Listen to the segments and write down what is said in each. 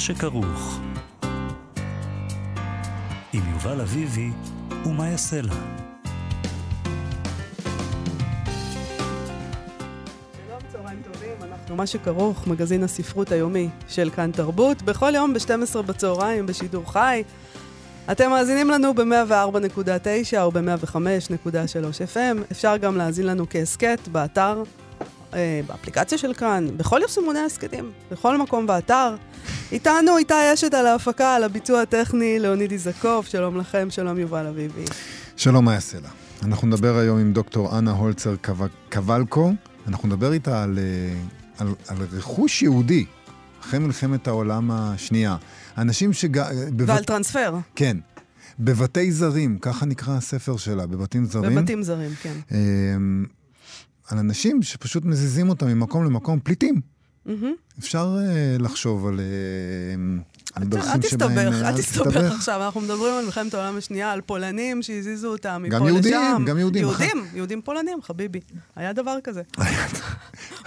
שכרוך. עם יובל אביבי ומה יעשה לה. מה שכרוך, מגזין הספרות היומי של כאן תרבות, בכל יום ב-12 בצהריים בשידור חי. אתם מאזינים לנו ב-104.9 או ב-105.3 FM, אפשר גם להאזין לנו כהסכת באתר, אה, באפליקציה של כאן, בכל יישומוני ההסכתים, בכל מקום באתר. איתנו איתי אשת על ההפקה, על הביצוע הטכני, ליאוניד איזקוף, שלום לכם, שלום יובל אביבי. שלום, מאיה סלע. אנחנו נדבר היום עם דוקטור אנה הולצר קו- קבלקו. אנחנו נדבר איתה על, אה, על, על רכוש יהודי אחרי מלחמת העולם השנייה. אנשים שג... בבת... ועל טרנספר, כן. בבתי זרים, ככה נקרא הספר שלה, בבתים זרים. בבתים זרים, כן. אמ, על אנשים שפשוט מזיזים אותם ממקום למקום, פליטים. מהמם. אפשר אה, לחשוב על, אה, על אל דרכים תסתבך, שבהם... אל תסתבך עכשיו, אנחנו מדברים על מלחמת העולם השנייה, על פולנים שהזיזו אותם מפה גם לשם. יהודים, גם יהודים. יהודים, יהודים פולנים, חביבי. היה דבר כזה.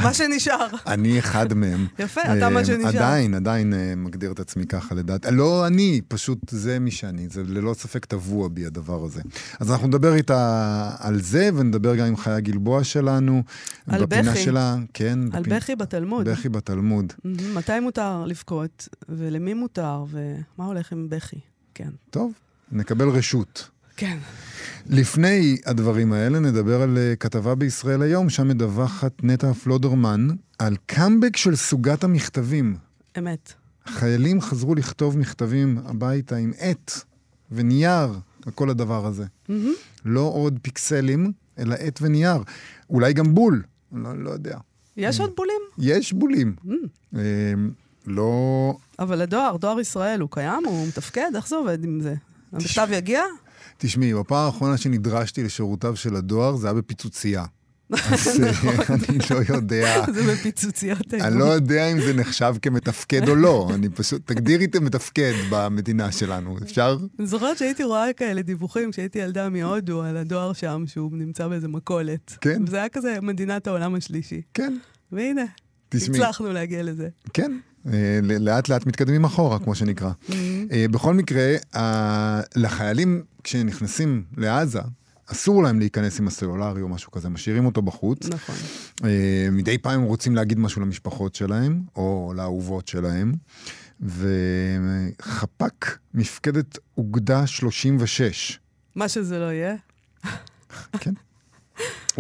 מה שנשאר. אני אחד מהם. יפה, אתה מה אה, שנשאר. עדיין, עדיין אה, מגדיר את עצמי ככה לדעת. לא אני, פשוט זה מי שאני. זה ללא ספק טבוע בי הדבר הזה. אז אנחנו נדבר איתה על זה, ונדבר גם עם חיה גלבוע שלנו. על בפינה בכי. שלה, כן. על בפינה- בכי בתלמוד. בכי בתלמוד. מתי מותר לבכות, ולמי מותר, ומה הולך עם בכי. כן. טוב, נקבל רשות. כן. לפני הדברים האלה נדבר על אה, כתבה בישראל היום, שם מדווחת נטע פלודרמן על קאמבק של סוגת המכתבים. אמת. חיילים חזרו לכתוב מכתבים הביתה עם עט ונייר, וכל הדבר הזה. מהמם. לא עוד פיקסלים, אלא עט ונייר. אולי גם בול, לא, לא יודע. יש עוד בולים? יש בולים. Mm. אה, לא... אבל הדואר, דואר ישראל, הוא קיים? הוא מתפקד? איך זה עובד עם זה? המכתב יגיע? תשמעי, בפעם האחרונה שנדרשתי לשירותיו של הדואר, זה היה בפיצוצייה. אז אה, אני לא יודע. זה בפיצוציות אני לא יודע אם זה נחשב כמתפקד או לא, אני פשוט, תגדירי את המתפקד במדינה שלנו, אפשר? אני זוכרת שהייתי רואה כאלה דיווחים כשהייתי ילדה מהודו על הדואר שם, שהוא נמצא באיזה מכולת. כן. וזה היה כזה מדינת העולם השלישי. כן, והנה, תשמעי, הצלחנו להגיע לזה. כן, אה, לאט לאט מתקדמים אחורה, כמו שנקרא. אה, בכל מקרה, לחיילים, כשנכנסים לעזה, אסור להם להיכנס עם הסלולרי או משהו כזה, משאירים אותו בחוץ. נכון. אה, מדי פעם הם רוצים להגיד משהו למשפחות שלהם, או לאהובות שלהם. וחפ"ק מפקדת אוגדה 36. מה שזה לא יהיה.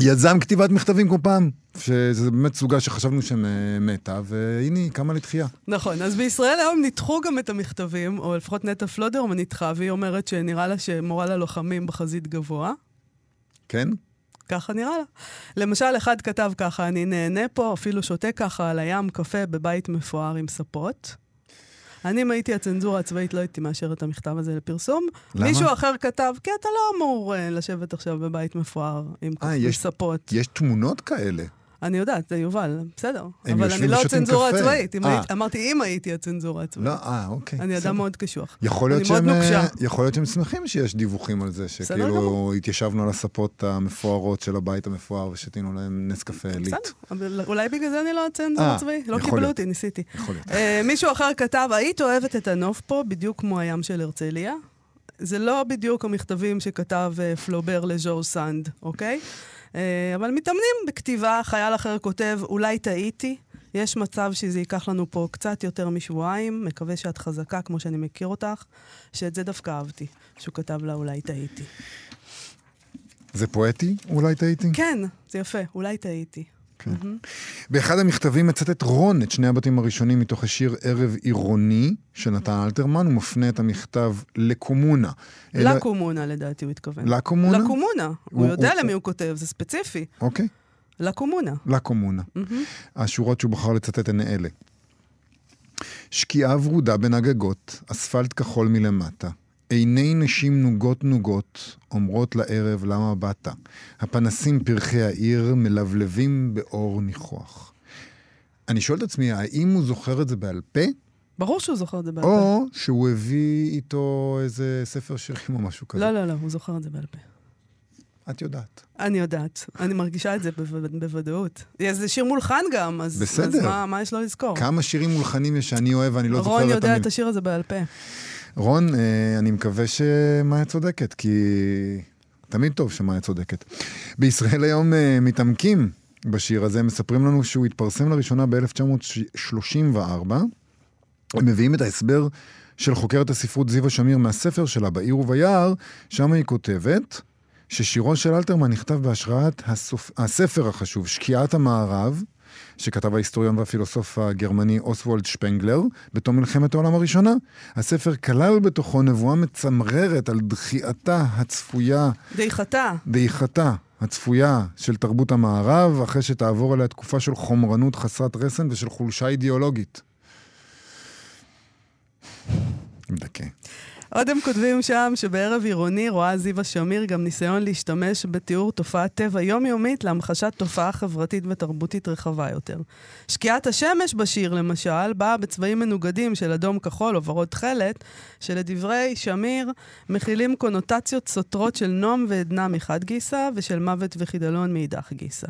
יזם כתיבת מכתבים כמו פעם, שזה באמת סוגה שחשבנו שמתה, והנה היא קמה לתחייה. נכון, אז בישראל היום ניתחו גם את המכתבים, או לפחות נטע פלודרמן ניתחה, והיא אומרת שנראה לה שמורה ללוחמים בחזית גבוה. כן? ככה נראה לה. למשל, אחד כתב ככה, אני נהנה פה, אפילו שותה ככה על הים קפה בבית מפואר עם ספות. אני, אם הייתי הצנזורה הצבאית, לא הייתי מאשר את המכתב הזה לפרסום. למה? מישהו אחר כתב, כי אתה לא אמור uh, לשבת עכשיו בבית מפואר עם אה, קפה יש- ספות. יש תמונות כאלה. אני יודעת, זה יובל, בסדר. אבל אני לא הצנזורה. הצבאית. אה. אמרתי, אם הייתי הצנזורה הצבאית. לא, אה, אוקיי. אני. אדם מאוד קשוח. יכול להיות, שהם, אה. יכול להיות שהם שמחים שיש דיווחים על זה, שכאילו. התיישבנו על הספות המפוארות של הבית המפואר ושתינו להם נס קפה עילית. בסדר, אולי בגלל זה אני לא הצנזור אה, הצבאי. לא קיבלו. אותי, ניסיתי. יכול להיות. מישהו אחר כתב, היית אוהבת את הנוף פה בדיוק כמו הים של הרצליה? זה לא בדיוק המכתבים שכתב פלובר לז'ור סנד, אוקיי? אה, אבל מתאמנים בכתיבה, חייל אחר כותב, אולי טעיתי, יש מצב שזה ייקח לנו פה קצת יותר משבועיים, מקווה שאת חזקה כמו שאני מכיר אותך, שאת זה דווקא אהבתי, שהוא כתב לה אולי טעיתי. זה פואטי? אולי טעיתי? כן, זה יפה, אולי טעיתי. כן. באחד המכתבים מצטט רון את שני הבתים הראשונים מתוך השיר ערב עירוני של נתן אלתרמן, הוא מפנה את המכתב לקומונה. אלא- לקומונה לדעתי הוא התכוון. לקומונה? לקומונה. הוא הוא- יודע הוא- למי הוא כותב, זה ספציפי. אוקיי. לקומונה. לקומונה. השורות שהוא בחר לצטט הן אלה. שקיעה ורודה בין הגגות, אספלט כחול מלמטה. עיני נשים נוגות נוגות, אומרות לערב למה באת. הפנסים פרחי העיר מלבלבים באור ניחוח. אני שואל את עצמי, האם הוא זוכר את זה בעל פה, ברור שהוא זוכר את זה בעל פה. או שהוא הביא איתו איזה ספר שירים או משהו כזה? לא, לא, לא, הוא זוכר את זה בעל פה. את יודעת. אני יודעת, אני מרגישה את זה בו- בוודאות. זה שיר מולחן גם, אז, בסדר. אז מה, מה יש לו לזכור? כמה שירים מולחנים יש שאני אוהב ואני לא זוכר רון את יודע המילים. את השיר הזה בעל פה. רון, אה, אני מקווה שמאיה צודקת, כי תמיד טוב שמאיה צודקת. בישראל היום אה, מתעמקים בשיר הזה, מספרים לנו שהוא התפרסם לראשונה ב-1934. הם מביאים את ההסבר של חוקרת הספרות זיווה שמיר מהספר שלה, בעיר וביער, שם היא כותבת ששירו של אלתרמן נכתב בהשראת הסופ... הספר החשוב, שקיעת המערב, שכתב ההיסטוריון והפילוסוף הגרמני אוסוולד שפנגלר בתום מלחמת העולם הראשונה. הספר כלל בתוכו נבואה מצמררת על דחייתה הצפויה, דעיכתה. דעיכתה הצפויה של תרבות המערב, אחרי שתעבור עליה תקופה של חומרנות חסרת רסן ושל חולשה אידיאולוגית. מדכא. עוד הם כותבים שם שבערב עירוני רואה זיווה שמיר גם ניסיון להשתמש בתיאור תופעת טבע יומיומית להמחשת תופעה חברתית ותרבותית רחבה יותר. שקיעת השמש בשיר, למשל, באה בצבעים מנוגדים של אדום כחול או ורוד תכלת, שלדברי שמיר מכילים קונוטציות סותרות של נועם ועדנה מחד גיסא ושל מוות וחידלון מאידך גיסא.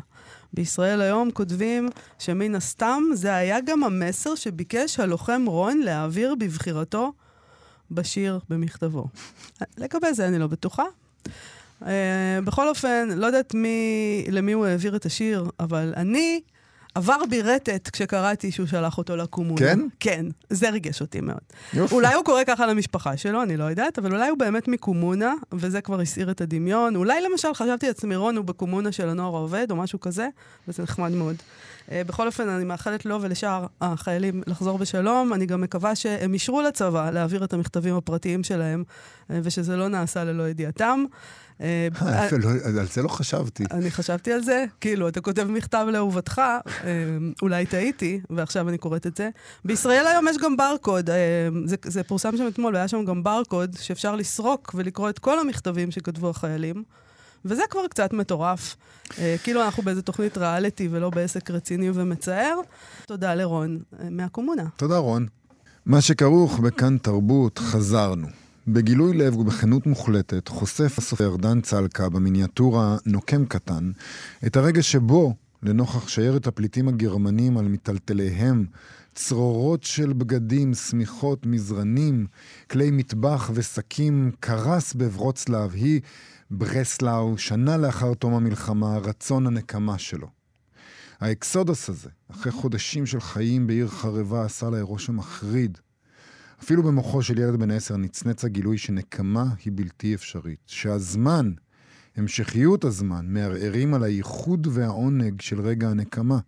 בישראל היום כותבים שמן הסתם זה היה גם המסר שביקש הלוחם רון להעביר בבחירתו בשיר במכתבו. לגבי זה אני לא בטוחה. Uh, בכל אופן, לא יודעת מי, למי הוא העביר את השיר, אבל אני, עבר בי רטט כשקראתי שהוא שלח אותו לקומונה. כן? כן, זה ריגש אותי מאוד. יופי. אולי הוא קורא ככה למשפחה שלו, אני לא יודעת, אבל אולי הוא באמת מקומונה, וזה כבר הסעיר את הדמיון. אולי למשל חשבתי לעצמי, רון הוא בקומונה של הנוער העובד, או משהו כזה, וזה נחמד מאוד. Uh, בכל אופן, אני מאחלת לו ולשאר החיילים לחזור בשלום. אני גם מקווה שהם אישרו לצבא להעביר את המכתבים הפרטיים שלהם, uh, ושזה לא נעשה ללא ידיעתם. Uh, אה, יפה, לא- על זה לא חשבתי. אני חשבתי על זה, כאילו, אתה כותב מכתב לאהובתך, אה, אולי טעיתי, ועכשיו אני קוראת את זה. בישראל היום יש גם ברקוד, אה, זה, זה פורסם שם אתמול, והיה שם גם ברקוד, שאפשר לסרוק ולקרוא את כל המכתבים שכתבו החיילים, וזה כבר קצת מטורף. אה, כאילו אנחנו באיזה תוכנית ריאליטי ולא בעסק רציני ומצער. תודה לרון אה, מהקומונה. תודה, רון. מה שכרוך בכאן תרבות, חזרנו. בגילוי לב ובכנות מוחלטת חושף הסופר דן צלקה במיניאטורה נוקם קטן את הרגע שבו, לנוכח שיירת הפליטים הגרמנים על מיטלטליהם, צרורות של בגדים, שמיכות, מזרנים, כלי מטבח ושקים, קרס בברוצלב, היא ברסלאו, שנה לאחר תום המלחמה, רצון הנקמה שלו. האקסודוס הזה, אחרי חודשים של חיים בעיר חרבה, עשה לה רושם מחריד. אפילו במוחו של ילד בן עשר נצנץ הגילוי שנקמה היא בלתי אפשרית. שהזמן, המשכיות הזמן, מערערים על הייחוד והעונג של רגע הנקמה.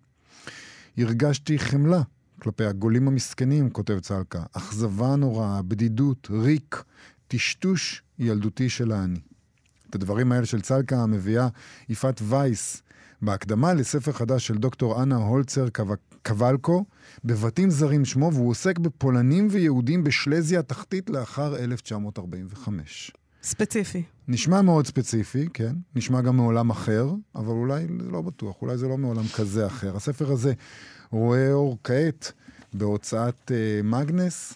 הרגשתי חמלה כלפי הגולים המסכנים, כותב צלקה, אכזבה נוראה, בדידות, ריק, טשטוש ילדותי של האני. את הדברים האלה של צלקה מביאה יפעת וייס בהקדמה לספר חדש של דוקטור אנה הולצר קו- קבלקו, בבתים זרים שמו, והוא עוסק בפולנים ויהודים בשלזיה התחתית לאחר 1945. ספציפי. נשמע מאוד ספציפי, כן? נשמע גם מעולם אחר, אבל אולי לא בטוח, אולי זה לא מעולם כזה אחר. הספר הזה רואה אור כעת בהוצאת אה, מגנס.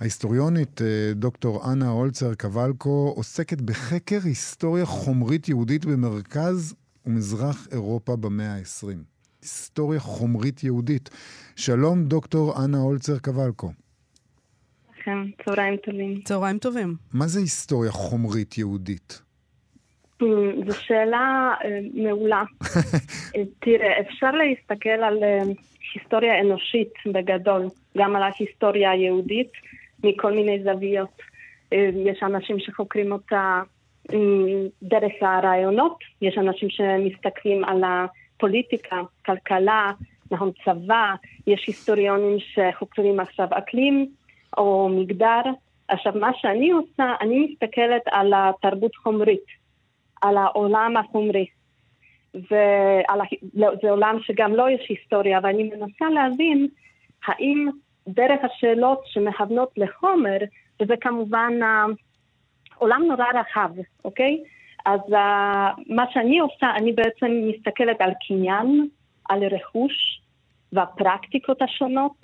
ההיסטוריונית אה, דוקטור אנה הולצר קבלקו עוסקת בחקר היסטוריה חומרית יהודית במרכז ומזרח אירופה במאה ה-20. היסטוריה חומרית יהודית. שלום, דוקטור אנה הולצר קבלקו. לכם, צהריים טובים. צהריים טובים. מה זה היסטוריה חומרית יהודית? אמ, זו שאלה אה, מעולה. אה, תראה, אפשר להסתכל על אה, היסטוריה אנושית בגדול, גם על ההיסטוריה היהודית, מכל מיני זוויות. יש אנשים שחוקרים אותה דרך הרעיונות, יש אנשים שמסתכלים על הפוליטיקה, כלכלה, נכון, צבא, יש היסטוריונים שחוקרים עכשיו אקלים או מגדר. עכשיו, מה שאני עושה, אני מסתכלת על התרבות חומרית, על העולם החומרי. וזה עולם שגם לו לא יש היסטוריה, ואני מנסה להבין האם דרך השאלות שמכוונות לחומר, וזה כמובן עולם נורא רחב, אוקיי? אז uh, מה שאני עושה, אני בעצם מסתכלת על קניין, על רכוש והפרקטיקות השונות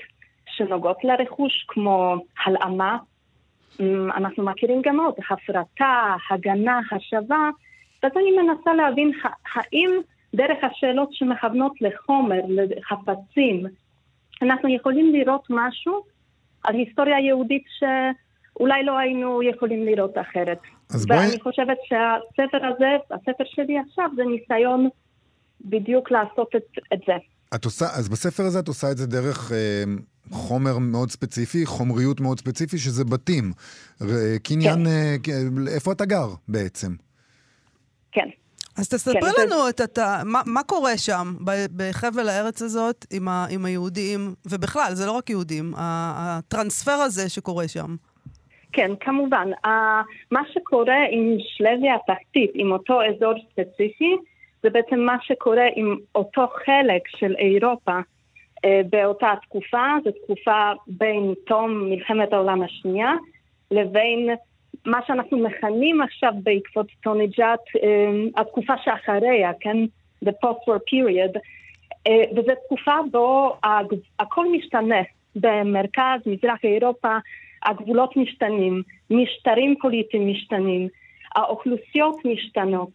שנוגעות לרכוש, כמו הלאמה. Um, אנחנו מכירים גם עוד, הפרטה, הגנה, השבה, ואז אני מנסה להבין האם דרך השאלות שמכוונות לחומר, לחפצים, אנחנו יכולים לראות משהו על היסטוריה יהודית שאולי לא היינו יכולים לראות אחרת. ואני בואי... חושבת שהספר הזה, הספר שלי עכשיו, זה ניסיון בדיוק לעשות את, את זה. את עושה, אז בספר הזה את עושה את זה דרך אה, חומר מאוד ספציפי, חומריות מאוד ספציפי, שזה בתים. קניין, כן. אה, איפה אתה גר בעצם? כן. אז תספרי כן, לנו זה... את, את, מה, מה קורה שם, בחבל הארץ הזאת, עם, ה, עם היהודים, ובכלל, זה לא רק יהודים, הטרנספר הזה שקורה שם. כן, כמובן. Uh, מה שקורה עם שלביה התחתית, עם אותו אזור ספציפי, זה בעצם מה שקורה עם אותו חלק של אירופה uh, באותה תקופה, זו תקופה בין תום מלחמת העולם השנייה לבין מה שאנחנו מכנים עכשיו בעקבות טוני ג'אט, uh, התקופה שאחריה, כן? The post-war period, uh, וזו תקופה בו הכל משתנה במרכז, מזרח אירופה, הגבולות משתנים, משטרים פוליטיים משתנים, האוכלוסיות משתנות.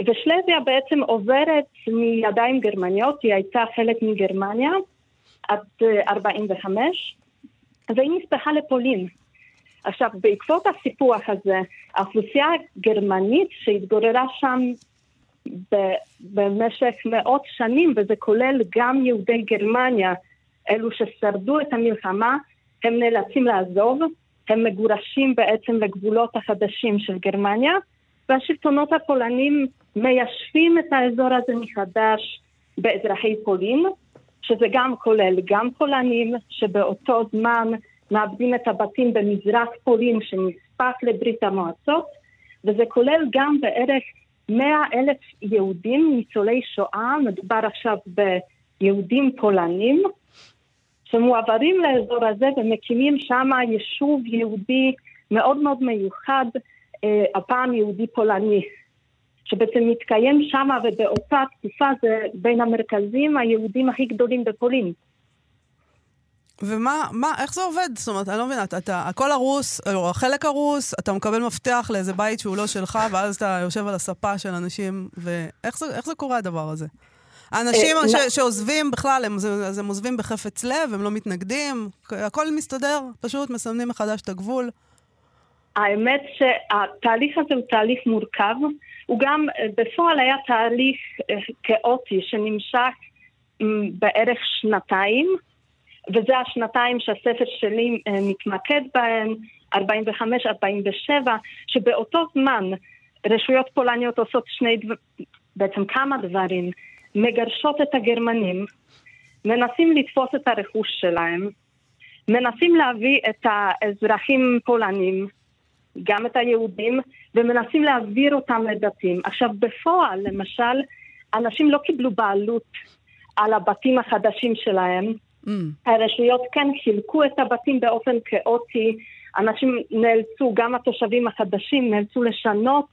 ושלזיה בעצם עוברת מידיים גרמניות, היא הייתה חלק מגרמניה עד 45, אה, והיא נספחה לפולין. עכשיו, בעקבות הסיפוח הזה, האוכלוסייה הגרמנית שהתגוררה שם במשך מאות שנים, וזה כולל גם יהודי גרמניה, אלו ששרדו את המלחמה, הם נאלצים לעזוב, הם מגורשים בעצם לגבולות החדשים של גרמניה, והשלטונות הפולנים מיישבים את האזור הזה מחדש באזרחי פולין, שזה גם כולל גם פולנים שבאותו זמן מאבדים את הבתים במזרח פולין שנספח לברית המועצות, וזה כולל גם בערך מאה אלף יהודים ניצולי שואה, מדובר עכשיו ביהודים פולנים, שמועברים לאזור הזה ומקימים שם יישוב יהודי מאוד מאוד מיוחד, אה, הפעם יהודי פולני, שבעצם מתקיים שם ובאותה תקופה זה בין המרכזים היהודים הכי גדולים בפולין. ומה, מה, איך זה עובד? זאת אומרת, אני לא מבינה, אתה, אתה, הכל הרוס, או החלק הרוס, אתה מקבל מפתח לאיזה בית שהוא לא שלך, ואז אתה יושב על הספה של אנשים, ואיך זה, זה קורה הדבר הזה? האנשים אה, ש- שעוזבים בכלל, הם, אז הם עוזבים בחפץ לב, הם לא מתנגדים, הכל מסתדר, פשוט מסמנים מחדש את הגבול. האמת שהתהליך הזה הוא תהליך מורכב, הוא גם אה, בפועל היה תהליך אה, כאוטי שנמשך בערך שנתיים, וזה השנתיים שהספר שלי מתמקד בהן, 45-47, שבאותו זמן רשויות פולניות עושות שני, בעצם כמה דברים. מגרשות את הגרמנים, מנסים לתפוס את הרכוש שלהם, מנסים להביא את האזרחים פולנים, גם את היהודים, ומנסים להעביר אותם לדתיים. עכשיו, בפועל, למשל, אנשים לא קיבלו בעלות על הבתים החדשים שלהם. Mm. הרשויות כן חילקו את הבתים באופן כאוטי. אנשים נאלצו, גם התושבים החדשים נאלצו לשנות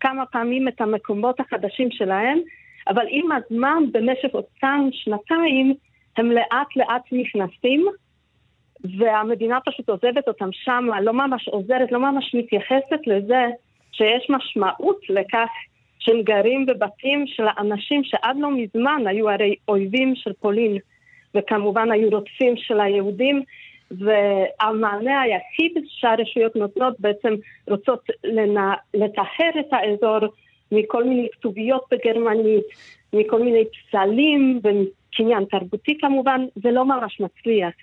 כמה פעמים את המקומות החדשים שלהם, אבל עם הזמן, במשך אותן שנתיים, הם לאט לאט נכנסים, והמדינה פשוט עוזבת אותם שם, לא ממש עוזרת, לא ממש מתייחסת לזה שיש משמעות לכך שהם גרים בבתים של האנשים שעד לא מזמן היו הרי אויבים של פולין, וכמובן היו רודפים של היהודים, והמענה היחיד שהרשויות נותנות בעצם רוצות לטהר את האזור מכל מיני כתוביות בגרמנית, מכל מיני פסלים וקניין תרבותי כמובן, זה לא ממש מצליח.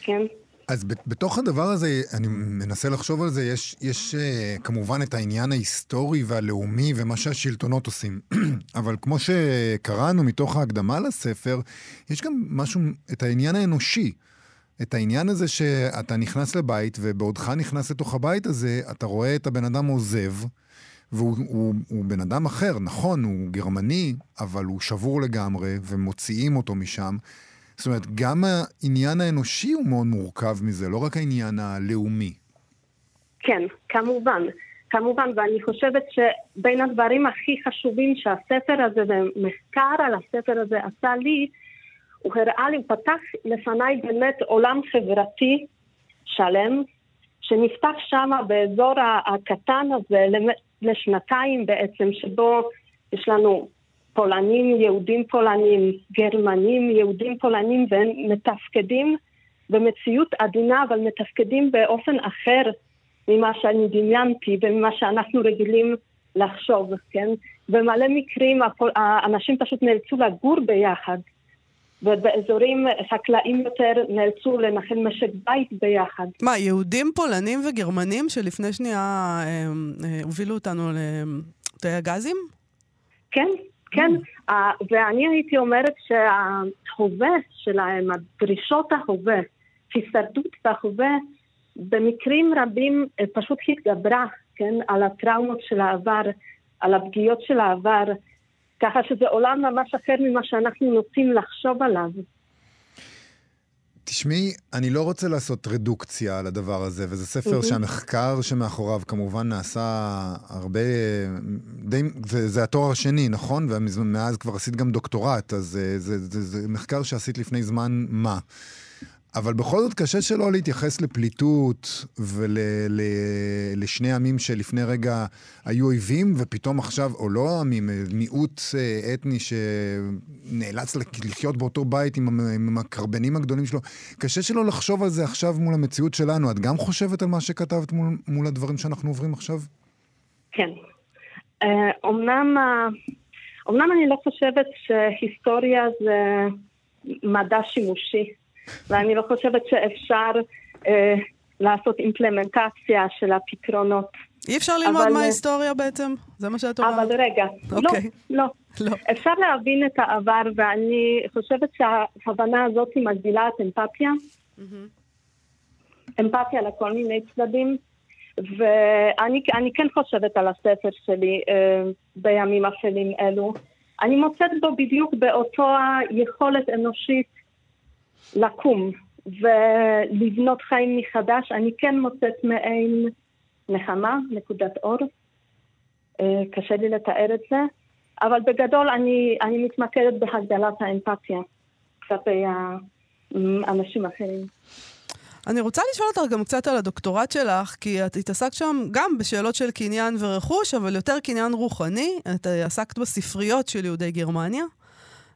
כן? אז בתוך הדבר הזה, אני מנסה לחשוב על זה, יש, יש uh, כמובן את העניין ההיסטורי והלאומי ומה שהשלטונות עושים. אבל כמו שקראנו מתוך ההקדמה לספר, יש גם משהו, את העניין האנושי. את העניין הזה שאתה נכנס לבית, ובעודך נכנס לתוך הבית הזה, אתה רואה את הבן אדם עוזב, והוא הוא, הוא בן אדם אחר, נכון, הוא גרמני, אבל הוא שבור לגמרי, ומוציאים אותו משם. זאת אומרת, גם העניין האנושי הוא מאוד מורכב מזה, לא רק העניין הלאומי. כן, כמובן. כמובן, ואני חושבת שבין הדברים הכי חשובים שהספר הזה ומחקר על הספר הזה עשה לי, הוא הראה לי, הוא פתח לפניי באמת עולם חברתי שלם, שנפתח שם באזור הקטן הזה לשנתיים בעצם, שבו יש לנו פולנים, יהודים פולנים, גרמנים, יהודים פולנים, והם מתפקדים במציאות עדינה, אבל מתפקדים באופן אחר ממה שאני דמיינתי וממה שאנחנו רגילים לחשוב, כן? במלא מקרים האנשים פשוט נאלצו לגור ביחד, ובאזורים חקלאיים יותר נאלצו לנחל משק בית ביחד. מה, יהודים פולנים וגרמנים שלפני שנייה אה, אה, הובילו אותנו לתאי הגזים? כן, כן. Mm. ואני הייתי אומרת שההווה שלהם, הדרישות ההווה, הישרדות בהווה, במקרים רבים אה, פשוט התגברה, כן, על הטראומות של העבר, על הפגיעות של העבר, ככה שזה עולם ממש אחר ממה שאנחנו נוטים לחשוב עליו. תשמעי, אני לא רוצה לעשות רדוקציה על הדבר הזה, וזה ספר mm-hmm. שהמחקר שמאחוריו כמובן נעשה הרבה, די, זה, זה התואר השני, נכון? ומאז כבר עשית גם דוקטורט, אז זה, זה, זה, זה מחקר שעשית לפני זמן מה. אבל בכל זאת קשה שלא להתייחס לפליטות ולשני ול, עמים שלפני רגע היו אויבים, ופתאום עכשיו, או לא עמים, מיעוט אה, אתני שנאלץ לחיות באותו בית עם, עם הקרבנים הגדולים שלו. קשה שלא לחשוב על זה עכשיו מול המציאות שלנו. את גם חושבת על מה שכתבת מול, מול הדברים שאנחנו עוברים עכשיו? כן. אומנם, אה, אומנם אני לא חושבת שהיסטוריה זה מדע שימושי. ואני לא חושבת שאפשר אה, לעשות אימפלמנטציה של הפתרונות. אי אפשר ללמוד אבל... מההיסטוריה בעצם? זה מה שאת אומרת? אבל רגע, okay. לא, אוקיי. לא. לא. אפשר להבין את העבר, ואני חושבת שההבנה הזאת מגדילה את אמפתיה. Mm-hmm. אמפתיה לכל מיני צדדים. ואני כן חושבת על הספר שלי אה, בימים אפלים אלו. אני מוצאת בו בדיוק באותו היכולת אנושית לקום ולבנות חיים מחדש, אני כן מוצאת מעין נחמה, נקודת אור. אה, קשה לי לתאר את זה, אבל בגדול אני, אני מתמקדת בהגדלת האמפתיה כלפי האנשים אחרים. אני רוצה לשאול אותך גם קצת על הדוקטורט שלך, כי את התעסקת שם גם בשאלות של קניין ורכוש, אבל יותר קניין רוחני. את עסקת בספריות של יהודי גרמניה.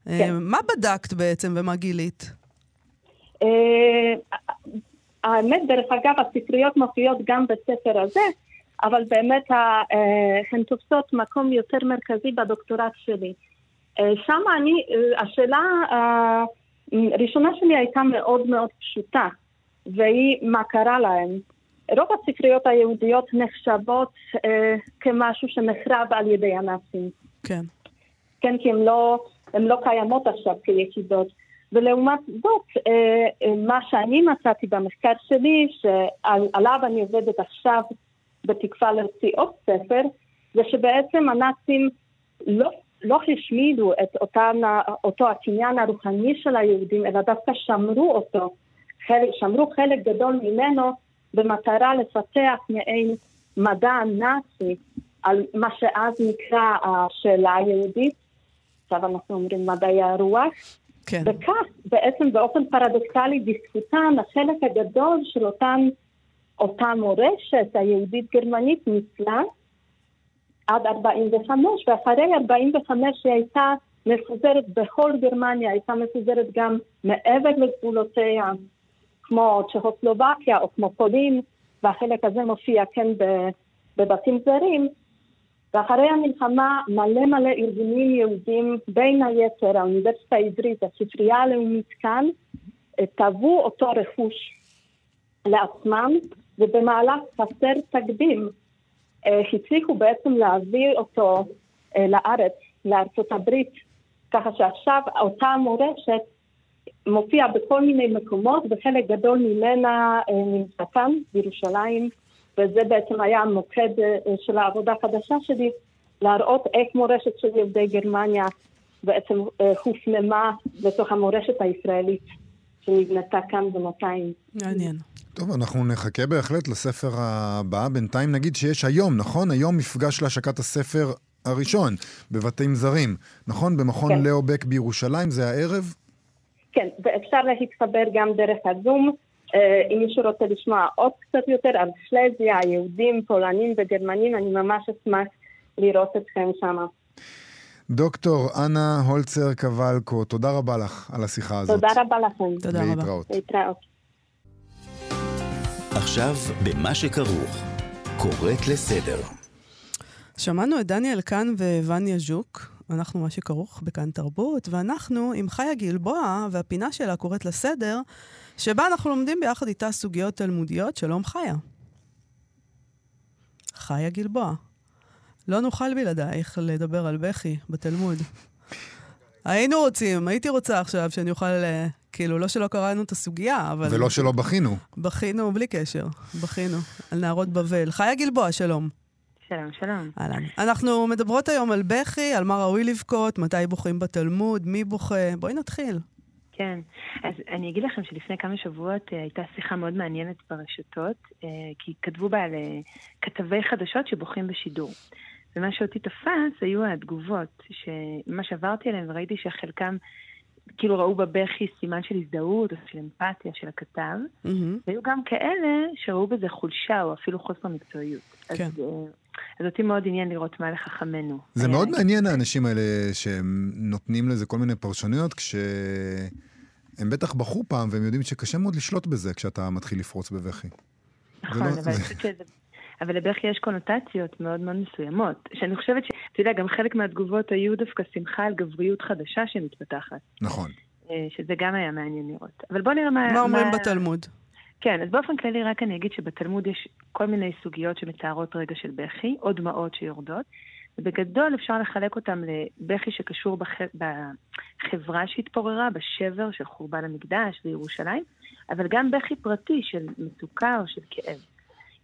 כן. אה, מה בדקת בעצם ומה גילית? אה, האמת, דרך אגב, הספריות מופיעות גם בספר הזה, אבל באמת אה, הן תופסות מקום יותר מרכזי בדוקטורט שלי. אה, שם אני, השאלה הראשונה שלי הייתה מאוד מאוד פשוטה, והיא מה קרה להם. רוב הספריות היהודיות נחשבות אה, כמשהו שנחרב על ידי הנאצים. כן. כן, כי הן לא, לא קיימות עכשיו כיחידות. ולעומת זאת, אה, אה, מה שאני מצאתי במחקר שלי, שעליו אני עובדת עכשיו בתקווה להוציא עוד ספר, זה שבעצם הנאצים לא, לא השמידו את אותן, אותו הקניין הרוחני של היהודים, אלא דווקא שמרו אותו, שמרו חלק גדול ממנו במטרה לפתח מעין מדע נאצי על מה שאז נקרא השאלה היהודית, עכשיו אנחנו אומרים מדעי הרוח, כן. וכך בעצם באופן פרדוקסלי בזכותם החלק הגדול של אותן, אותה מורשת היהודית-גרמנית ניצלה עד 45, ואחרי 45 היא הייתה מפוזרת בכל גרמניה, הייתה מפוזרת גם מעבר לגבולותיה, כמו צ'כוסלובקיה או כמו פולין, והחלק הזה מופיע כן בבתים זרים, ואחרי המלחמה מלא מלא ארגונים יהודים, בין היתר האוניברסיטה העברית, הספרייה הלאומית כאן, תבעו אותו רכוש לעצמם, ובמהלך חסר תקדים אה, הצליחו בעצם להביא אותו אה, לארץ, לארצות הברית, ככה שעכשיו אותה מורשת מופיעה בכל מיני מקומות, וחלק גדול ממנה אה, נמצא כאן, בירושלים, וזה בעצם היה המוקד אה, של העבודה החדשה שלי, להראות איך מורשת של יהודי גרמניה בעצם אה, הופנמה בתוך המורשת הישראלית שנבנתה כאן ב-200. מעניין. טוב, אנחנו נחכה בהחלט לספר הבא. בינתיים נגיד שיש היום, נכון? היום מפגש להשקת הספר הראשון בבתים זרים, נכון? במכון כן. לאו בק בירושלים, זה הערב? כן, ואפשר להתחבר גם דרך הזום. אה, אם מישהו רוצה לשמוע עוד קצת יותר על שלזיה, יהודים, פולנים וגרמנים, אני ממש אשמח לראות אתכם שם. דוקטור אנה הולצר קבלקו, תודה רבה לך על השיחה הזאת. תודה רבה לכם. תודה רבה. להתראות. להתראות. עכשיו במה שכרוך. קוראת לסדר. שמענו את דניאל כאן ווניה ז'וק, אנחנו מה שכרוך בכאן תרבות, ואנחנו עם חיה גלבוע, והפינה שלה קוראת לסדר, שבה אנחנו לומדים ביחד איתה סוגיות תלמודיות. שלום חיה. חיה גלבוע. לא נוכל בלעדייך לדבר על בכי בתלמוד. היינו רוצים, הייתי רוצה עכשיו שאני אוכל, אה, כאילו, לא שלא קראנו את הסוגיה, אבל... ולא שלא בכינו. בכינו בלי קשר, בכינו על נערות בבל. חיה גלבוע, שלום. שלום, שלום. אהלן. אנחנו מדברות היום על בכי, על מה ראוי לבכות, מתי בוכים בתלמוד, מי בוכה. בואי נתחיל. כן. אז אני אגיד לכם שלפני כמה שבועות אה, הייתה שיחה מאוד מעניינת ברשתות, אה, כי כתבו בה על אה, כתבי חדשות שבוכים בשידור. ומה שאותי תפס היו התגובות, שממש עברתי עליהן וראיתי שחלקם כאילו ראו בבכי סימן של הזדהות או של אמפתיה של הכתב, מהמם. והיו גם כאלה שראו בזה חולשה או אפילו חוסר מקצועיות. כן. אז, אז אותי מאוד עניין לראות מה לחכמנו. זה היה- מאוד מעניין האנשים האלה שהם נותנים לזה כל מיני פרשנויות, כשהם בטח בכו פעם והם יודעים שקשה מאוד לשלוט בזה כשאתה מתחיל לפרוץ בבכי. נכון, לא- אבל זה- אני חושבת שזה... אבל לבכי יש קונוטציות מאוד מאוד מסוימות, שאני חושבת ש... אתה יודע, גם חלק מהתגובות היו דווקא שמחה על גבריות חדשה שמתפתחת, נכון. אה, שזה גם היה מעניין לראות. אבל בוא נראה מה... מה אומרים בתלמוד? כן, אז באופן כללי רק אני אגיד שבתלמוד יש כל מיני סוגיות שמתארות רגע של בכי, או דמעות שיורדות, ובגדול אפשר לחלק אותם לבכי שקשור בח... בחברה שהתפוררה, בשבר של חורבן המקדש וירושלים, אבל גם בכי פרטי של מצוקה או של כאב.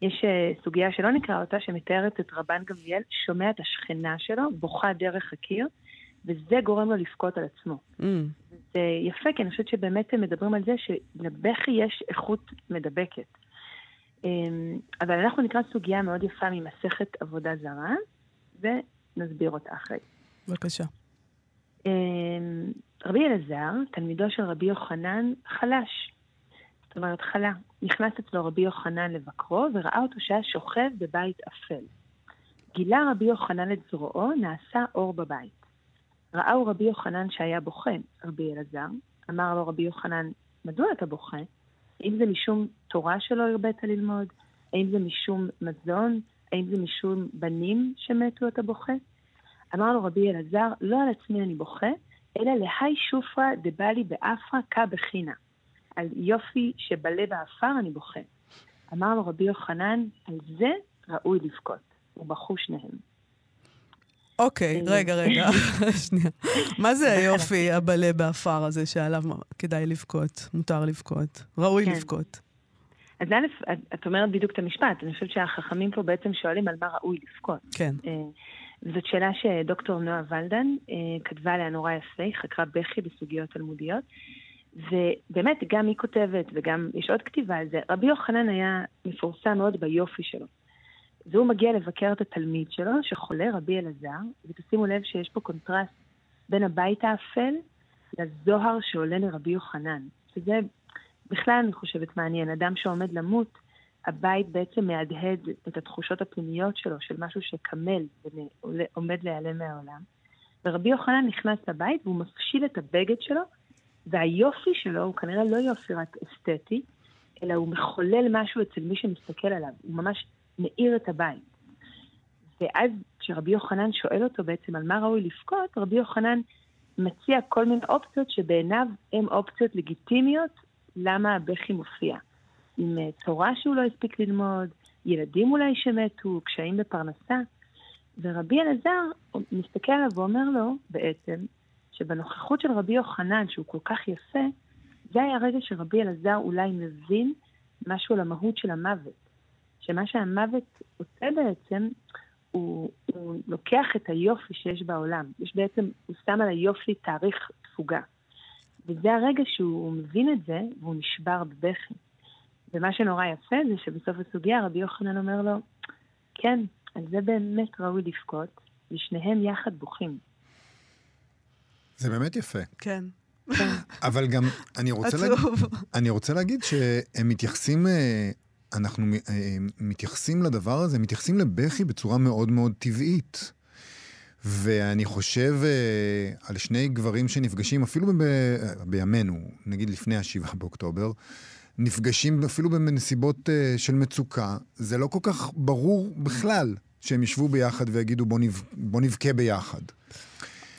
יש uh, סוגיה שלא נקרא אותה, שמתארת את רבן גמליאל, שומע את השכנה שלו, בוכה דרך הקיר, וזה גורם לו לבכות על עצמו. אמ, זה יפה, כי אני חושבת שבאמת הם מדברים על זה שלבכי יש איכות מדבקת. אמ, אבל אנחנו נקרא סוגיה מאוד יפה ממסכת עבודה זרה, ונסביר אותה אחרי. בבקשה. אמ, רבי אלעזר, תלמידו של רבי יוחנן, חלש. זאת אומרת, חלה. נכנס אצלו רבי יוחנן לבקרו, וראה אותו שהיה שוכב בבית אפל. גילה רבי יוחנן את זרועו, נעשה אור בבית. ראהו רבי יוחנן שהיה בוכה, רבי אלעזר. אמר לו רבי יוחנן, מדוע אתה בוכה? האם זה משום תורה שלא הרבית ללמוד? האם זה משום מזון? האם זה משום בנים שמתו אתה בוכה? אמר לו רבי אלעזר, לא על עצמי אני בוכה, אלא להאי שופרא דבלי בעפרא קא בכינא. על יופי שבלה בעפר אני בוכה. אמר לו רבי יוחנן, על זה ראוי לבכות. ובכו שניהם. אוקיי, רגע, רגע, שנייה. מה זה היופי הבלה בעפר הזה שעליו כדאי לבכות, מותר לבכות, ראוי כן. לבכות? אז א', את- את אומרת בדיוק את המשפט. אני חושבת שהחכמים פה בעצם שואלים על מה ראוי לבכות. כן. אה, זאת שאלה שדוקטור נועה ולדן אה, כתבה עליה נורא יפה, היא חקרה בכי בסוגיות תלמודיות. ובאמת, גם היא כותבת, וגם יש עוד כתיבה על זה. רבי יוחנן היה מפורסם מאוד ביופי שלו. והוא מגיע לבקר את התלמיד שלו, שחולה, רבי אלעזר, ותשימו לב שיש פה קונטרסט בין הבית האפל לזוהר שעולה לרבי יוחנן. שזה בכלל, אני חושבת, מעניין. אדם שעומד למות, הבית בעצם מהדהד את התחושות הפנימיות שלו, של משהו שקמל ועומד להיעלם מהעולם. ורבי יוחנן נכנס לבית והוא מפשיל את הבגד שלו, והיופי שלו הוא כנראה לא יופי רק אסתטי, אלא הוא מחולל משהו אצל מי שמסתכל עליו. הוא ממש מאיר את הבית. ואז כשרבי יוחנן שואל אותו בעצם על מה ראוי לבכות, רבי יוחנן מציע כל מיני אופציות שבעיניו הן אופציות לגיטימיות למה הבכי מופיע. עם אה, תורה שהוא לא הספיק ללמוד, ילדים אולי שמתו, קשיים בפרנסה. ורבי אלעזר מסתכל עליו ואומר לו בעצם, שבנוכחות של רבי יוחנן, שהוא כל כך יפה, זה היה הרגע שרבי אלעזר אולי מבין משהו על המהות של המוות. שמה שהמוות עושה בעצם, הוא, הוא לוקח את היופי שיש בעולם. יש בעצם, הוא שם על היופי תאריך תפוגה. וזה הרגע שהוא מבין את זה, והוא נשבר בבכי. ומה שנורא יפה זה שבסוף הסוגיה רבי יוחנן אומר לו, כן, על זה באמת ראוי לבכות, ושניהם יחד בוכים. זה באמת יפה. כן. אבל גם, אני רוצה, להגיד, אני רוצה להגיד שהם מתייחסים, אה, אנחנו אה, מתייחסים לדבר הזה, מתייחסים לבכי בצורה מאוד מאוד טבעית. ואני חושב אה, על שני גברים שנפגשים, אפילו ב, בימינו, נגיד לפני השבעה באוקטובר, נפגשים אפילו בנסיבות uh, של מצוקה, זה לא כל כך ברור בכלל שהם ישבו ביחד ויגידו בוא, נב... בוא נבכה ביחד.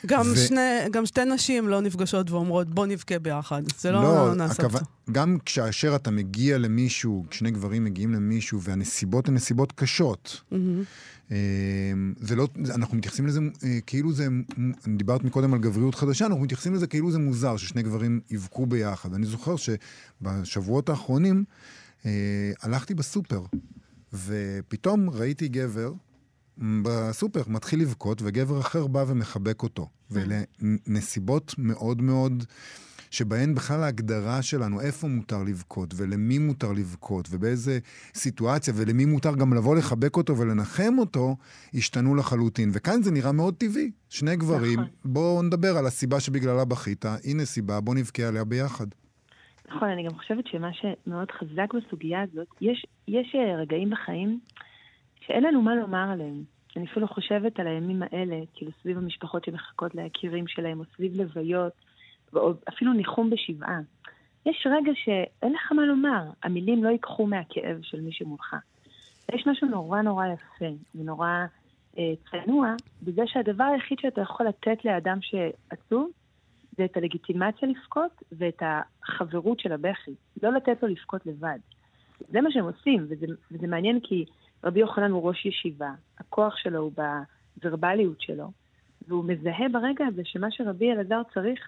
גם, ו... שני, גם שתי נשים לא נפגשות ואומרות בוא נבכה ביחד. זה לא, לא נעשה הכו... גם כאשר אתה מגיע למישהו, שני גברים מגיעים למישהו והנסיבות הן נסיבות קשות, mm-hmm. אמ, זה לא, אנחנו מתייחסים לזה אה, כאילו זה, דיברת מקודם על גבריות חדשה, אנחנו מתייחסים לזה כאילו זה מוזר ששני גברים יבכו ביחד. אני זוכר שבשבועות האחרונים אה, הלכתי בסופר, ופתאום ראיתי גבר בסופר מתחיל לבכות, וגבר אחר בא ומחבק אותו. ואלה נסיבות מאוד מאוד... שבהן בכלל ההגדרה שלנו, איפה מותר לבכות, ולמי מותר לבכות, ובאיזה סיטואציה, ולמי מותר גם לבוא לחבק אותו ולנחם אותו, השתנו לחלוטין. וכאן זה נראה מאוד טבעי. שני גברים, נכון. בואו נדבר על הסיבה שבגללה בכית, הנה סיבה, בואו נבכה עליה ביחד. נכון, אני גם חושבת שמה שמאוד חזק בסוגיה הזאת, יש, יש אה, רגעים בחיים שאין לנו מה לומר עליהם. אני אפילו חושבת על הימים האלה, כאילו סביב המשפחות שמחכות ליקירים שלהם, או סביב לוויות, או אפילו ניחום בשבעה. יש רגע שאין לך מה לומר, המילים לא ייקחו מהכאב של מי שמולך. יש משהו נורא נורא יפה ונורא אה, צנוע בזה שהדבר היחיד שאתה יכול לתת לאדם שעצוב זה את הלגיטימציה לבכות ואת החברות של הבכי. לא לתת לו לבכות לבד. זה מה שהם עושים, וזה, וזה מעניין כי רבי יוחנן הוא ראש ישיבה, הכוח שלו הוא בוורבליות שלו, והוא מזהה ברגע הזה שמה שרבי אלעזר צריך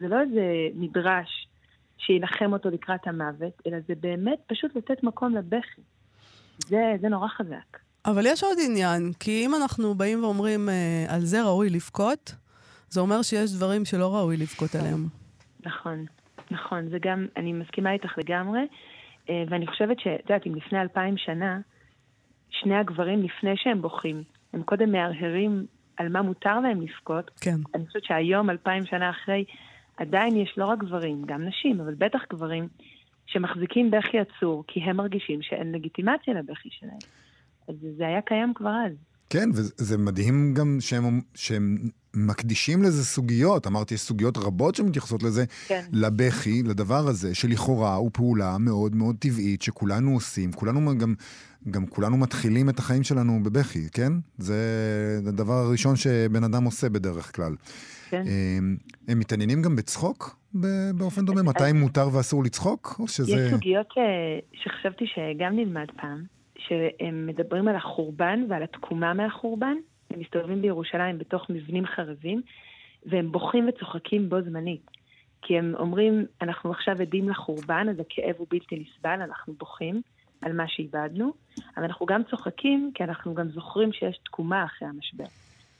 זה לא איזה מדרש שינחם אותו לקראת המוות, אלא זה באמת פשוט לתת מקום לבכי. זה, זה נורא חזק. אבל יש עוד עניין, כי אם אנחנו באים ואומרים אה, על זה ראוי לבכות, זה אומר שיש דברים שלא ראוי לבכות עליהם. נכון, נכון, זה גם, אני מסכימה איתך לגמרי, אה, ואני חושבת שאת יודעת, אם לפני אלפיים שנה, שני הגברים, לפני שהם בוכים, הם קודם מהרהרים על מה מותר להם לבכות. כן. אני חושבת שהיום, אלפיים שנה אחרי, עדיין יש לא רק גברים, גם נשים, אבל בטח גברים, שמחזיקים בכי עצור, כי הם מרגישים שאין לגיטימציה לבכי שלהם. אז זה היה קיים כבר אז. כן, וזה מדהים גם שהם, שהם מקדישים לזה סוגיות. אמרתי, יש סוגיות רבות שמתייחסות לזה, כן. לבכי, לדבר הזה, שלכאורה הוא פעולה מאוד מאוד טבעית, שכולנו עושים. כולנו גם, גם כולנו מתחילים את החיים שלנו בבכי, כן? זה הדבר הראשון שבן אדם עושה בדרך כלל. כן. הם, הם מתעניינים גם בצחוק באופן דומה? מתי מותר ואסור לצחוק? או שזה... יש סוגיות אה, שחשבתי שגם נלמד פעם, שהם מדברים על החורבן ועל התקומה מהחורבן. הם מסתובבים בירושלים בתוך מבנים חרבים, והם בוכים וצוחקים בו זמנית. כי הם אומרים, אנחנו עכשיו עדים לחורבן, אז הכאב הוא בלתי נסבל, אנחנו בוכים על מה שאיבדנו, אבל אנחנו גם צוחקים, כי אנחנו גם זוכרים שיש תקומה אחרי המשבר.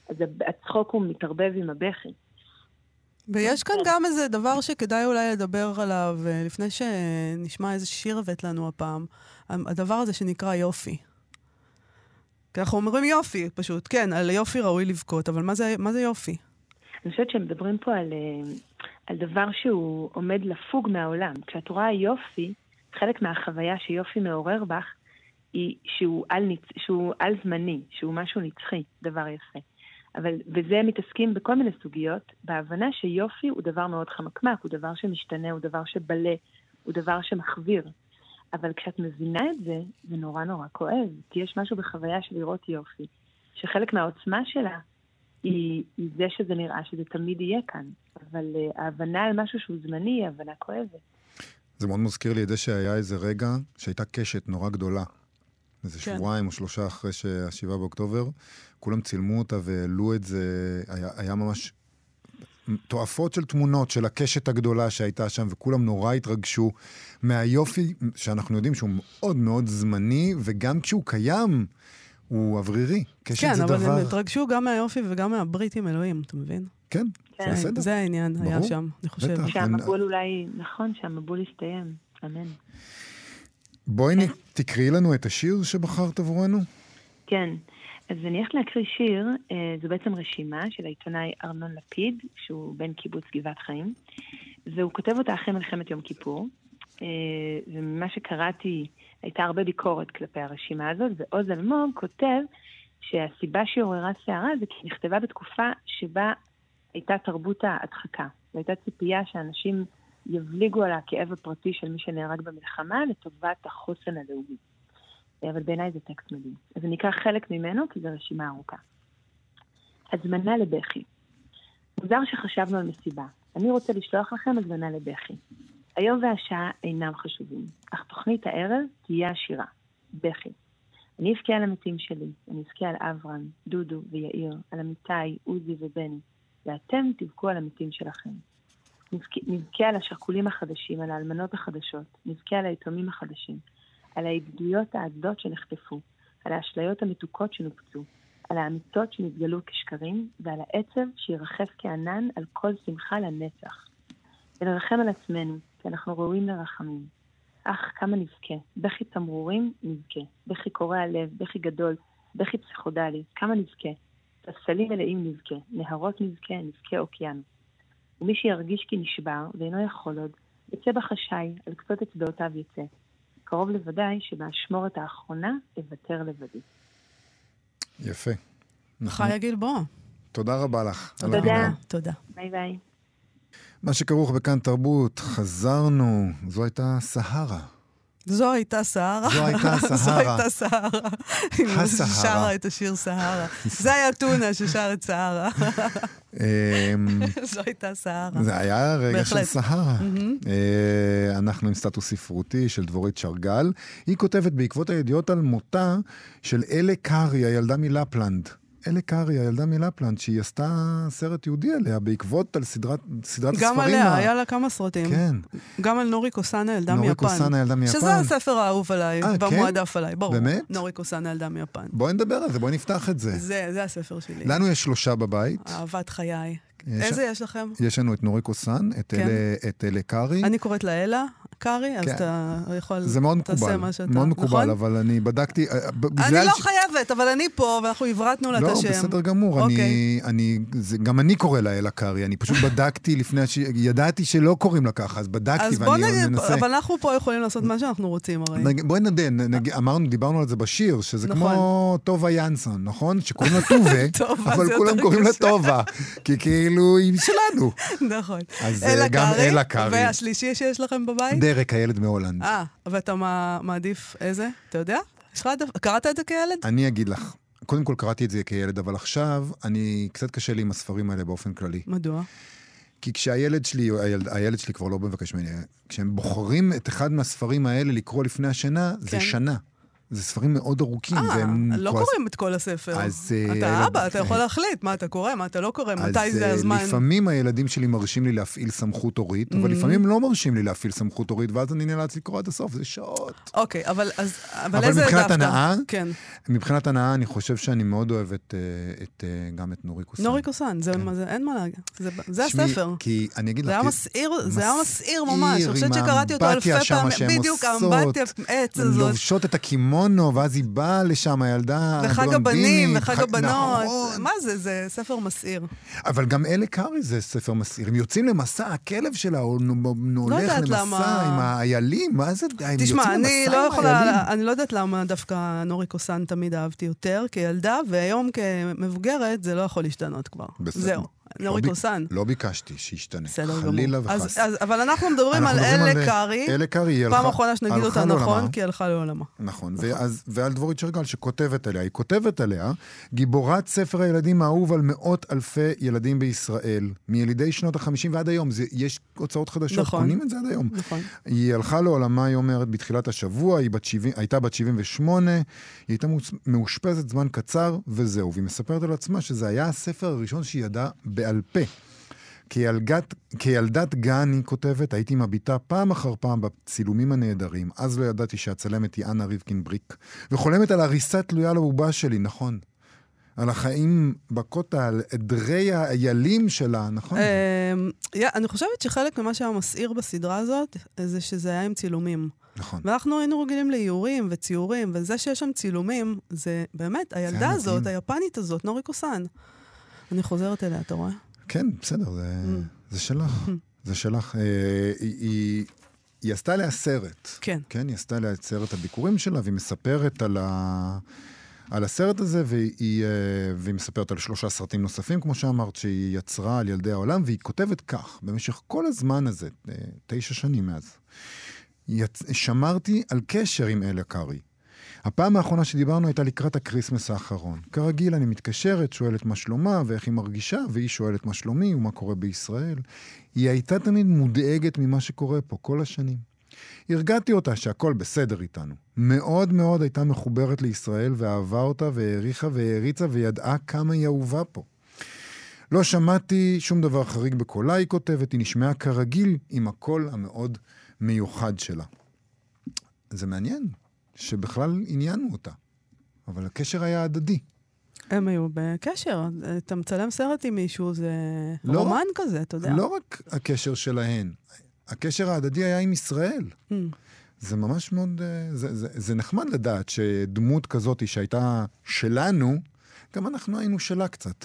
אז הצחוק הוא מתערבב עם הבכי. ויש כאן גם איזה דבר שכדאי אולי לדבר עליו, אה, לפני שנשמע איזה שיר הבאת לנו הפעם, הדבר הזה שנקרא יופי. כי אנחנו אומרים יופי, פשוט. כן, על יופי ראוי לבכות, אבל מה זה, מה זה יופי? אני חושבת שהם מדברים פה על, אה, על דבר שהוא עומד לפוג מהעולם. כשאת רואה יופי, חלק מהחוויה שיופי מעורר בך, היא שהוא על, שהוא על זמני, שהוא משהו נצחי, דבר יפה. אבל בזה מתעסקים בכל מיני סוגיות, בהבנה שיופי הוא דבר מאוד חמקמק, הוא דבר שמשתנה, הוא דבר שבלה, הוא דבר שמחוויר. אבל כשאת מבינה את זה, זה נורא נורא כואב, כי יש משהו בחוויה של לראות יופי, שחלק מהעוצמה שלה היא, היא זה שזה נראה שזה תמיד יהיה כאן, אבל uh, ההבנה על משהו שהוא זמני היא הבנה כואבת. זה מאוד מזכיר לי את זה שהיה איזה רגע שהייתה קשת נורא גדולה. איזה כן. שבועיים או שלושה אחרי השבעה באוקטובר, כולם צילמו אותה והעלו את זה, היה, היה ממש תועפות של תמונות של הקשת הגדולה שהייתה שם, וכולם נורא התרגשו מהיופי שאנחנו יודעים שהוא מאוד מאוד זמני, וגם כשהוא קיים, הוא אוורירי. קשת כן, זה אבל דבר... הם התרגשו גם מהיופי וגם מהברית עם אלוהים, אתה מבין? כן, כן. בסדר. זה העניין היה ברור. שם, אני חושבת. שהמבול אולי, נכון, שהמבול יסתיים. אמן. בואי נ... תקראי לנו את השיר שבחרת עבורנו. כן. אז אני הולכת להקריא שיר, אה, זו בעצם רשימה של העיתונאי ארנון לפיד, שהוא בן קיבוץ גבעת חיים, והוא כותב אותה אחרי מלחמת יום כיפור, אה, וממה שקראתי, הייתה הרבה ביקורת כלפי הרשימה הזאת, ועוז אלמוג כותב שהסיבה שהיא עוררה סערה זה כי נכתבה בתקופה שבה הייתה תרבות ההדחקה. והייתה ציפייה שאנשים יבליגו על הכאב הפרטי של מי שנהרג במלחמה לטובת החוסן הלאומי. אבל בעיניי זה טקסט מדהים. אז אני אקרא חלק ממנו, כי זו רשימה ארוכה. הזמנה לבכי. מוזר שחשבנו על מסיבה. אני רוצה לשלוח לכם הזמנה לבכי. היום והשעה אינם חשובים, אך תוכנית הערב תהיה עשירה. בכי. אני אבכה על המתים שלי, אני אבכה על אברהם, דודו ויאיר, על אמיתי, עוזי ובני, ואתם תבכו על המתים שלכם. נבכה על השכולים החדשים, על האלמנות החדשות, נבכה על היתומים החדשים, על הידידויות העזות שנחטפו, על האשליות המתוקות שנופצו, על האמיתות שנתגלו כשקרים, ועל העצב שירחף כענן על כל שמחה לנצח. ונרחם על עצמנו, כי אנחנו ראויים לרחמים. אך כמה נבכה, בכי תמרורים נבכה, בכי קורע לב, בכי גדול, בכי פסיכודלי, כמה נבכה, ספסלים מלאים נבכה, נהרות נבכה, נבכה אוקיינוס. ומי שירגיש כי נשבר ואינו יכול עוד, יצא בחשאי, על קצות אצבעותיו יצא. קרוב לוודאי שבאשמורת האחרונה אוותר לבדי. יפה. חיה גלבוע. תודה רבה לך. תודה. תודה. ביי ביי. מה שכרוך בכאן תרבות, חזרנו, זו הייתה סהרה. זו הייתה סהרה. זו הייתה זו סהרה. הייתה סהרה. היא הסהרה. שרה את השיר סהרה. זה היה טונה ששר את סהרה. אמ, זו הייתה סהרה. זה היה רגע של. סהרה. אה, אנחנו עם סטטוס ספרותי של דבורית שרגל. היא כותבת בעקבות הידיעות על מותה של אלה קארי, הילדה מלפלנד. אלה קארי, הילדה מלפלנד, שהיא עשתה סרט יהודי עליה בעקבות על סדרת, סדרת הספרים. גם עליה, ה- היה לה כמה סרטים. כן. גם על נורי קוסאנה, ילדה נורי מיפן. קוסאנה, ילדה מיפן. שזה הספר האהוב עליי, אה, כן? והמועדף עליי, ברור. באמת? נורי קוסאנה, ילדה מיפן. בואי נדבר על זה, בואי נפתח את זה. זה, זה הספר שלי. לנו יש שלושה בבית. אהבת חיי. יש- איזה יש לכם? יש לנו את נורי קוסן, את כן. אלה- את אלה קארי. אני קוראת לה אלה, קארי, אז כן. אתה יכול... זה מאוד מקובל. מאוד מקובל, נכון? אבל אני בדקתי, אה, ב- אני לא ש- חייבת, אבל אני פה, ואנחנו עברתנו לה את לא, השם. בסדר גמור, אוקיי. גם אני קורא לה אלה קארי, אני פשוט בדקתי לפני, הש... ידעתי שלא קוראים לה ככה, אז בדקתי ואני מנסה. אבל אנחנו פה יכולים לעשות מה שאנחנו רוצים הרי. בואי נג... אמרנו, דיברנו על זה בשיר, שזה נכון. כמו טובה ינסון, נכון? שקוראים לה טובה, אבל כולם קוראים לה. טובה, כי כאילו היא שלנו. נכון. אז, אה, גם אלה קארי. והשלישי שיש לכם בבית? דרק, הילד מהולנד. אה, ואתה מעדיף איזה? אתה יודע? קראת את זה כילד? אני אגיד לך, קודם כל קראתי את זה כילד, אבל עכשיו, אני, קצת קשה לי עם הספרים האלה באופן כללי. מדוע? כי כשהילד שלי, הילד, הילד שלי כבר לא מבקש ממני, כשהם בוחרים את אחד מהספרים האלה לקרוא לפני השינה, כן. זה שנה. זה ספרים מאוד ארוכים. אה, לא כבר- קוראים את כל הספר. אז, אה, אתה אבא, אתה יכול להחליט מה אתה קורא, מה אתה לא קורא, מתי זה אה, הזמן. לפעמים הילדים שלי מרשים לי להפעיל סמכות הורית, אבל Mhm. לפעמים לא מרשים לי להפעיל סמכות הורית, ואז אני נאלץ לקרוא עד הסוף, זה שעות. אוקיי, אבל אז... אבל אבל איזה מבחינת? הנאה, כן. מבחינת הנאה, אני חושב שאני מאוד אוהב את, אה, את, גם את נורי קוסן. נורי קוסן, זה כן. מה זה, אין מה להגיד. זה- זה תשמעי, הספר. כי אני אגיד לך... זה היה מסעיר, זה היה מסעיר ממש. אני חושבת שקראתי אותו אלפי פעמים. בדיוק. האמבטיה, עץ הזאת. לובשות את הקימונו, ואז היא באה לשם, הילדה וחג הבלונדינית. הבנים, וחג חג- הבנות. נכון. מה זה? זה ספר מסעיר. אבל גם אלה קארי זה ספר מסעיר. הם יוצאים למסע, הכלב שלה נו- הולך למסע. עם האיילים, מה זה? הם יוצאים תשמע, אני למסע לא עם יכולה. אני לא יודעת למה דווקא נורי קוסן תמיד אהבתי יותר כילדה, והיום כמבוגרת זה לא יכול להשתנות כבר. בסדר. זהו, לא נורי בי- קוסן. לא ביקשתי שישתנה, בסדר גמור. חלילה וחס. אבל אנחנו מדברים על אלה על- קארי. אלה קארי, היא הלכה פעם אחרונה שנגיד אותה. נכון, כי היא הלכה לעולמה. נכון, ואז, ועל דבורית שרגל שכותבת עליה, היא כותבת עליה, גיבורת ספר הילדים האהוב על מאות אלפי ילדים בישראל, מילידי שנות החמישים ועד היום, יש הוצאות חדשות, נכון. קונים את זה עד היום. נכון. היא הלכה לעולמה, היא אומרת, בתחילת השבוע, היא בת 70, הייתה בת 78, היא הייתה מאושפזת זמן קצר, וזהו. והיא מספרת על עצמה שזה היה הספר הראשון שהיא ידעה בעל פה. כילדת, כילדת גן, היא כותבת, הייתי מביטה פעם אחר פעם בצילומים הנהדרים. אז לא ידעתי שהצלמת היא אנה ריבקין בריק. וחולמת על הריסה תלויה לבובה שלי, נכון. על החיים בקוטה, על עדרי האיילים שלה, נכון? אמ, אני חושבת שחלק ממה שהיה מסעיר בסדרה הזאת, זה שזה היה עם צילומים. נכון. ואנחנו היינו רגילים לאיורים וציורים, וזה שיש שם צילומים, זה באמת, הילדה הזאת. היפנית הזאת, נורי קוסן. אני חוזרת אליה, אתה רואה? כן, בסדר, זה, Mm. זה שלך. זה שלך. אה, היא, היא, היא עשתה עליה סרט. כן. כן, היא עשתה עליה את סרט הביקורים שלה, והיא מספרת על, ה... על הסרט הזה, והיא, אה, והיא מספרת על שלושה סרטים נוספים, כמו שאמרת, שהיא יצרה על ילדי העולם, והיא כותבת כך, במשך כל הזמן הזה, אה, תשע שנים מאז, יצ... שמרתי על קשר עם אלה קארי. הפעם האחרונה שדיברנו הייתה לקראת הקריסמס האחרון. כרגיל, אני מתקשרת, שואלת מה שלומה ואיך היא מרגישה, והיא שואלת מה שלומי ומה קורה בישראל. היא הייתה תמיד מודאגת ממה שקורה פה כל השנים. הרגעתי אותה שהכל בסדר איתנו. מאוד מאוד הייתה מחוברת לישראל ואהבה אותה והעריכה והעריצה וידעה כמה היא אהובה פה. לא שמעתי שום דבר חריג בקולה, היא כותבת, היא נשמעה כרגיל עם הקול המאוד מיוחד שלה. זה מעניין שבכלל עניינו אותה, אבל הקשר היה הדדי. הם היו בקשר. אתה מצלם סרט עם מישהו, זה לא רומן כזה, אתה יודע. לא רק הקשר שלהן, הקשר ההדדי היה עם ישראל. Mm. זה ממש מאוד, אה, זה, זה, זה נחמד לדעת שדמות כזאת שהייתה שלנו, גם אנחנו היינו שלה קצת.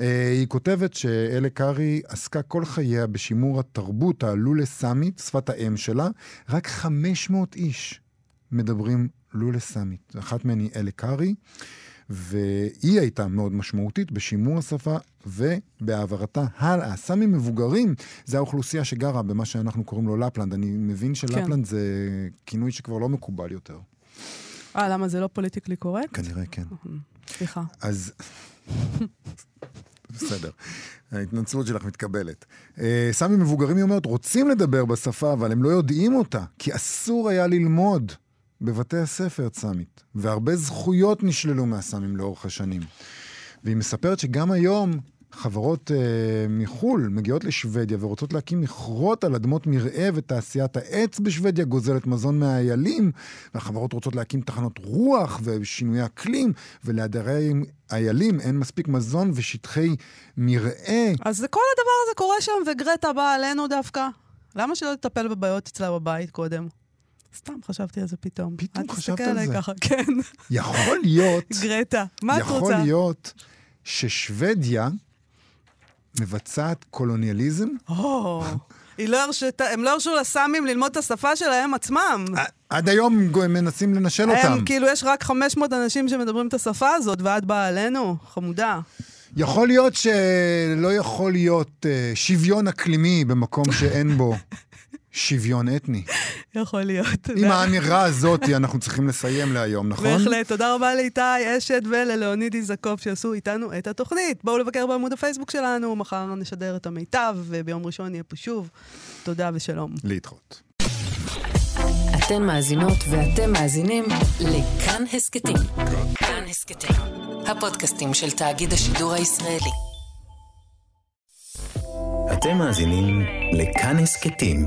אה, היא כותבת שאלה קארי עסקה כל חייה בשימור התרבות הלולה סאמית, שפת האם שלה, רק 500 איש מדברים לולה סאמית. אחת מהן היא אלה קארי, והיא הייתה מאוד משמעותית בשימור השפה ובהעברתה הלאה. סאמים מבוגרים זה האוכלוסייה שגרה במה שאנחנו קוראים לו לפלנד. אני מבין שלפלנד זה כינוי שכבר לא מקובל יותר. אה, למה זה לא פוליטיקלי קורקט? כנראה כן. סליחה. אז... בסדר, ההתנצלות שלך מתקבלת. אה, סאמים מבוגרים, היא אומרת, רוצים לדבר בשפה, אבל הם לא יודעים אותה, כי אסור היה ללמוד בבתי הספר סאמית, והרבה זכויות נשללו מהסאמים לאורך השנים. והיא מספרת שגם היום חברות אה, מחו"ל מגיעות לשוודיה ורוצות להקים מכרות על אדמות מרעה ותעשיית העץ בשוודיה גוזלת מזון מהאיילים, והחברות רוצות להקים תחנות רוח ושינויי אקלים, ולעדרי איילים אין מספיק מזון ושטחי מרעה. אז זה כל הדבר הזה קורה שם, וגרטה באה עלינו דווקא. למה שלא תטפל בבעיות אצלה בבית קודם? סתם חשבתי על זה פתאום. פתאום אל חשבת תסתכל על עליי זה? ככה, כן. יכול להיות, גרטה, מה את רוצה? יכול להיות ששוודיה מבצעת קולוניאליזם או, לא הם לא הרשו לסאמים ללמוד את השפה שלהם עצמם. עד היום הם מנסים לנשל אותם. הם, כאילו, יש רק 500 אנשים שמדברים את השפה הזאת, ואת באה עלינו? חמודה. יכול להיות שלא יכול להיות אה, שוויון אקלימי במקום שאין בו שוויון אתני. יכול להיות. עם האמירה הזאת אנחנו צריכים לסיים להיום, נכון? בהחלט. תודה רבה לאיתי אשת וללאוניד איזקוב שעשו איתנו את התוכנית. בואו לבקר בעמוד הפייסבוק שלנו, מחר נשדר את המיטב, וביום ראשון נהיה פה שוב. תודה ושלום. להתראות. אתן מאזינות ואתם מאזינים לכאן הסכתים. כאן הסכתים, הפודקאסטים של תאגיד השידור הישראלי. אתם מאזינים לכאן הסכתים,